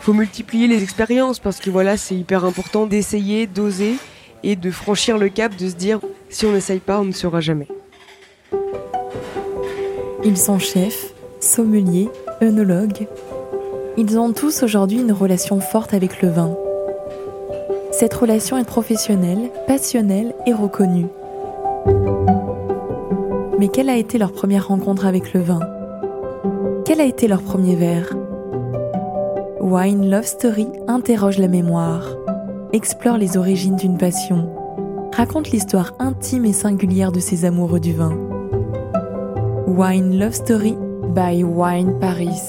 faut multiplier les expériences parce que voilà, c'est hyper important d'essayer, d'oser et de franchir le cap, de se dire si on n'essaye pas, on ne saura jamais. Ils sont chefs, sommeliers, œnologues. Ils ont tous aujourd'hui une relation forte avec le vin. Cette relation est professionnelle, passionnelle et reconnue. Mais quelle a été leur première rencontre avec le vin? Quel a été leur premier verre? Wine Love Story interroge la mémoire, explore les origines d'une passion, raconte l'histoire intime et singulière de ces amoureux du vin. Wine Love Story by Wine Paris.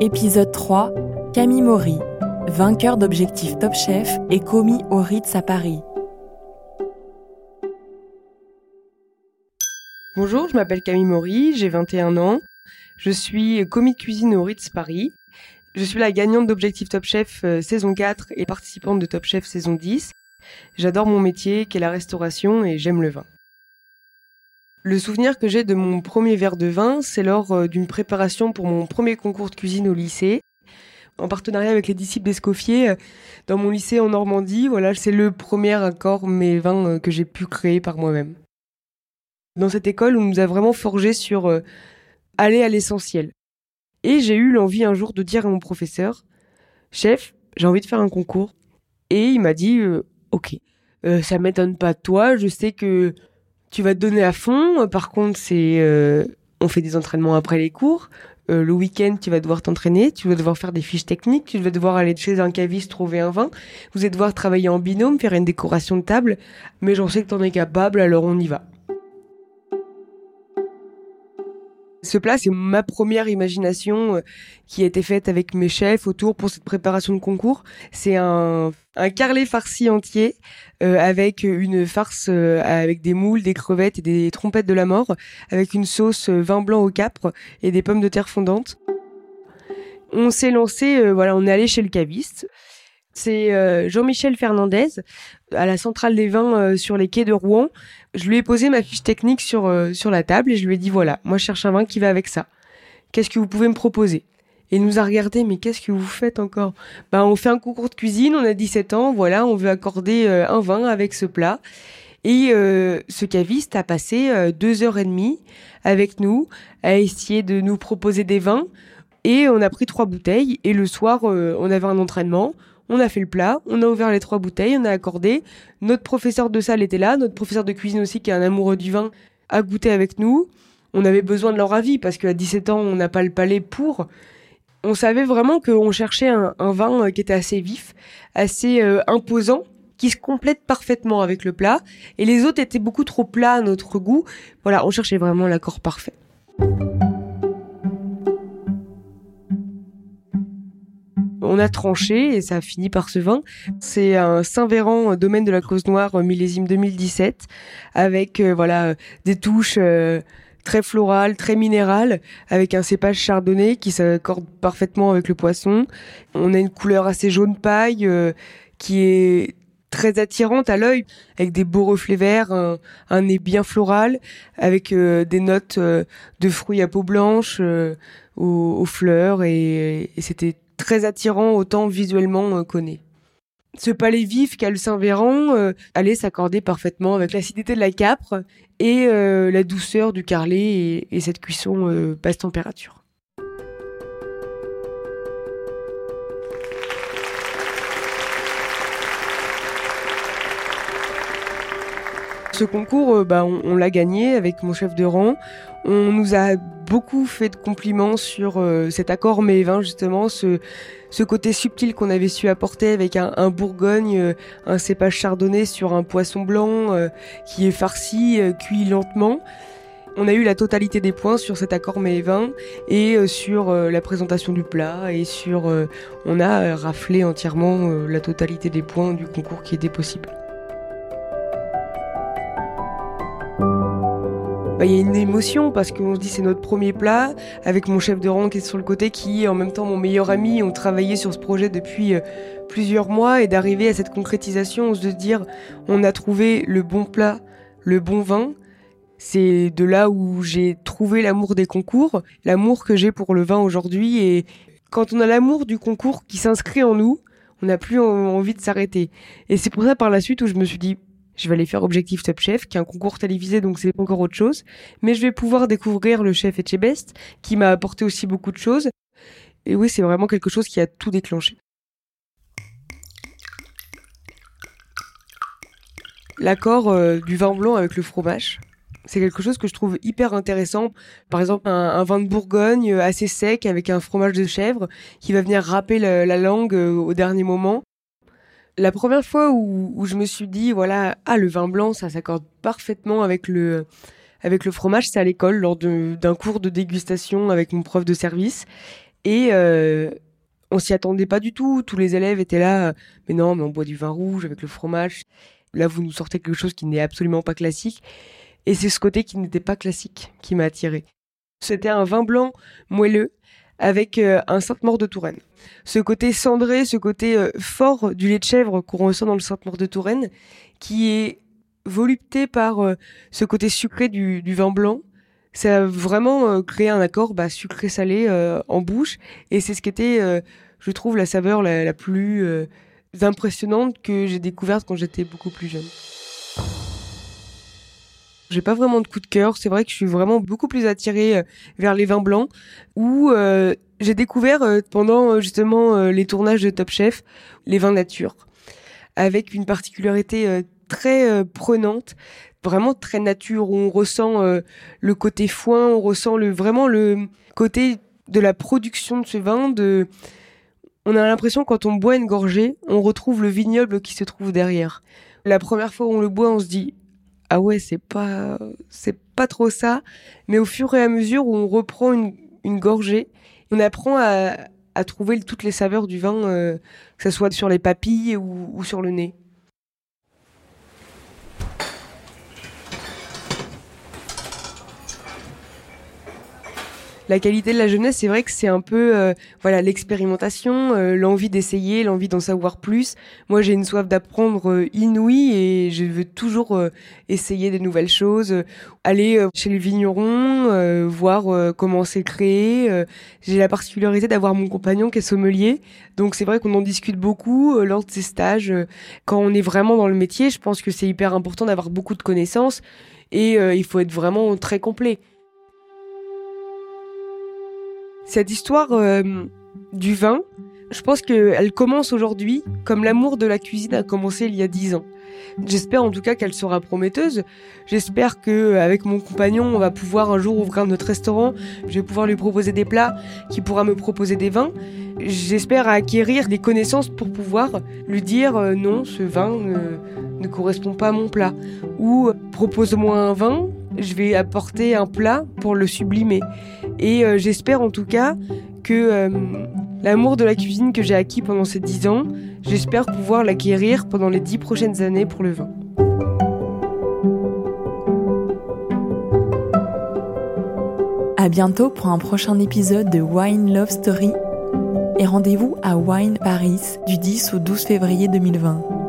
Épisode 3 Camille Maury, vainqueur d'objectif Top Chef et commis au Ritz à Paris. Bonjour, je m'appelle Camille Maury, j'ai 21 ans. Je suis commis de cuisine au Ritz Paris. Je suis la gagnante d'Objectif Top Chef euh, saison 4 et participante de Top Chef saison 10. J'adore mon métier, qui est la restauration, et j'aime le vin. Le souvenir que j'ai de mon premier verre de vin, c'est lors euh, d'une préparation pour mon premier concours de cuisine au lycée. En partenariat avec les disciples d'Escoffier, euh, dans mon lycée en Normandie, voilà, c'est le premier accord mes vins que j'ai pu créer par moi-même. Dans cette école, on nous a vraiment forgé sur aller à l'essentiel. Et j'ai eu l'envie un jour de dire à mon professeur, chef, j'ai envie de faire un concours. Et il m'a dit, ok, ça m'étonne pas de toi, je sais que tu vas te donner à fond. Par contre, c'est euh, on fait des entraînements après les cours. Euh, le week-end, tu vas devoir t'entraîner, tu vas devoir faire des fiches techniques, tu vas devoir aller chez un caviste trouver un vin. Vous allez devoir travailler en binôme, faire une décoration de table. Mais j'en sais que t'en es capable, alors on y va. Ce plat, c'est ma première imagination euh, qui a été faite avec mes chefs autour pour cette préparation de concours. C'est un, un carlet farci entier euh, avec une farce euh, avec des moules, des crevettes et des trompettes de la mort, avec une sauce vin blanc au capre et des pommes de terre fondantes. On s'est lancé, voilà, on est allé chez le caviste. C'est euh, Jean-Michel Fernandez à la centrale des vins euh, sur les quais de Rouen. Je lui ai posé ma fiche technique sur euh, sur la table et je lui ai dit voilà, moi je cherche un vin qui va avec ça. Qu'est-ce que vous pouvez me proposer? Et il nous a regardé mais qu'est-ce que vous faites encore? Ben on fait un concours de cuisine, on a 17 ans, voilà, on veut accorder un vin avec ce plat. Et ce caviste a passé deux heures et demie avec nous à essayer de nous proposer des vins. Et on a pris trois bouteilles. Et le soir, on avait un entraînement. On a fait le plat, on a ouvert les trois bouteilles, on a accordé. Notre professeur de salle était là, notre professeur de cuisine aussi, qui est un amoureux du vin, a goûté avec nous. On avait besoin de leur avis parce qu'à 17 ans, on n'a pas le palais pour. On savait vraiment qu'on cherchait un, vin euh, qui était assez vif, assez euh, imposant, qui se complète parfaitement avec le plat. Et les autres étaient beaucoup trop plats à notre goût. Voilà, on cherchait vraiment l'accord parfait. On a tranché et ça a fini par ce vin. C'est un Saint-Véran, euh, domaine de la cause noire, euh, millésime 2017, avec euh, voilà des touches très florales, très minérales, avec un cépage chardonnay qui s'accorde parfaitement avec le poisson. On a une couleur assez jaune paille qui est très attirante à l'œil, avec des beaux reflets verts, un, nez bien floral, avec des notes de fruits à peau blanche, aux, fleurs, et c'était très attirant autant visuellement euh, qu'on est. Ce palais vif qu'a le Saint-Véran euh, allait s'accorder parfaitement avec l'acidité de la capre et euh, la douceur du carlet et, cette cuisson basse température. Ce concours, bah, on l'a gagné avec mon chef de rang. On nous a beaucoup fait de compliments sur euh, cet accord mais justement, ce, côté subtil qu'on avait su apporter avec un, Bourgogne, euh, un cépage chardonnay sur un poisson blanc euh, qui est farci, cuit lentement. On a eu la totalité des points sur cet accord mais et sur la présentation du plat et sur on a raflé entièrement la totalité des points du concours qui était possible. Bah, il y a une émotion parce qu'on se dit c'est notre premier plat avec mon chef de rang qui est sur le côté qui est en même temps mon meilleur ami. On travaillait sur ce projet depuis euh, plusieurs mois et d'arriver à cette concrétisation, de se dire on a trouvé le bon plat, le bon vin. C'est de là où j'ai trouvé l'amour des concours, l'amour que j'ai pour le vin aujourd'hui et Quand on a l'amour du concours qui s'inscrit en nous, on n'a plus envie de s'arrêter. Et c'est pour ça par la suite où je me suis dit, je vais aller faire Objectif Top Chef, qui est un concours télévisé, donc c'est encore autre chose. Mais je vais pouvoir découvrir le chef Etchebest, qui m'a apporté aussi beaucoup de choses. Et oui, c'est vraiment quelque chose qui a tout déclenché. L'accord euh, du vin blanc avec le fromage, c'est quelque chose que je trouve hyper intéressant. Par exemple, un, vin de Bourgogne euh, assez sec avec un fromage de chèvre qui va venir râper la, langue euh, au dernier moment. La première fois où, je me suis dit, voilà, ah, le vin blanc, ça s'accorde parfaitement avec le, avec le fromage, c'est à l'école, lors d'un cours de dégustation avec mon prof de service. Et euh, on s'y attendait pas du tout. Tous les élèves étaient là, mais non, mais on boit du vin rouge avec le fromage. Là, vous nous sortez quelque chose qui n'est absolument pas classique. Et c'est ce côté qui n'était pas classique qui m'a attiré. C'était un vin blanc moelleux avec euh, un Sainte-Maure de Touraine. Ce côté cendré, ce côté euh, fort du lait de chèvre qu'on ressent dans le Sainte-Maure de Touraine, qui est volupté par euh, ce côté sucré du, vin blanc, ça a vraiment créé un accord bah, sucré-salé en bouche. Et c'est ce qui était, je trouve, la saveur la plus impressionnante que j'ai découverte quand j'étais beaucoup plus jeune. J'ai pas vraiment de coup de cœur. C'est vrai que je suis vraiment beaucoup plus attirée euh, vers les vins blancs où euh, j'ai découvert euh, pendant justement les tournages de Top Chef les vins nature avec une particularité très prenante, vraiment très nature où on ressent le côté foin, on ressent le vraiment le côté de la production de ce vin de on a l'impression quand on boit une gorgée, on retrouve le vignoble qui se trouve derrière. La première fois où on le boit, on se dit ah ouais, c'est pas, c'est pas trop ça. Mais au fur et à mesure où on reprend une, une gorgée, on apprend à, à trouver toutes les saveurs du vin, euh, que ce soit sur les papilles ou, ou sur le nez. La qualité de la jeunesse, c'est vrai que c'est un peu euh, voilà l'expérimentation, euh, l'envie d'essayer, l'envie d'en savoir plus. Moi, j'ai une soif d'apprendre euh, inouïe et je veux toujours essayer des nouvelles choses, aller chez les vignerons, voir comment c'est créé. j'ai la particularité d'avoir mon compagnon qui est sommelier, donc c'est vrai qu'on en discute beaucoup lors de ces stages. quand on est vraiment dans le métier, je pense que c'est hyper important d'avoir beaucoup de connaissances et il faut être vraiment très complet. Cette histoire euh, du vin, je pense qu'elle commence aujourd'hui comme l'amour de la cuisine a commencé il y a dix ans. J'espère en tout cas qu'elle sera prometteuse. J'espère que avec mon compagnon, on va pouvoir un jour ouvrir notre restaurant. Je vais pouvoir lui proposer des plats, qui pourra me proposer des vins. J'espère acquérir des connaissances pour pouvoir lui dire euh, non, ce vin ne, ne, correspond pas à mon plat. Ou propose-moi un vin, je vais apporter un plat pour le sublimer. Et euh, j'espère en tout cas que euh, l'amour de la cuisine que j'ai acquis pendant ces dix ans, j'espère pouvoir l'acquérir pendant les dix prochaines années pour le vin. À bientôt pour un prochain épisode de Wine Love Story et rendez-vous à Wine Paris du 10 au 12 février 2020.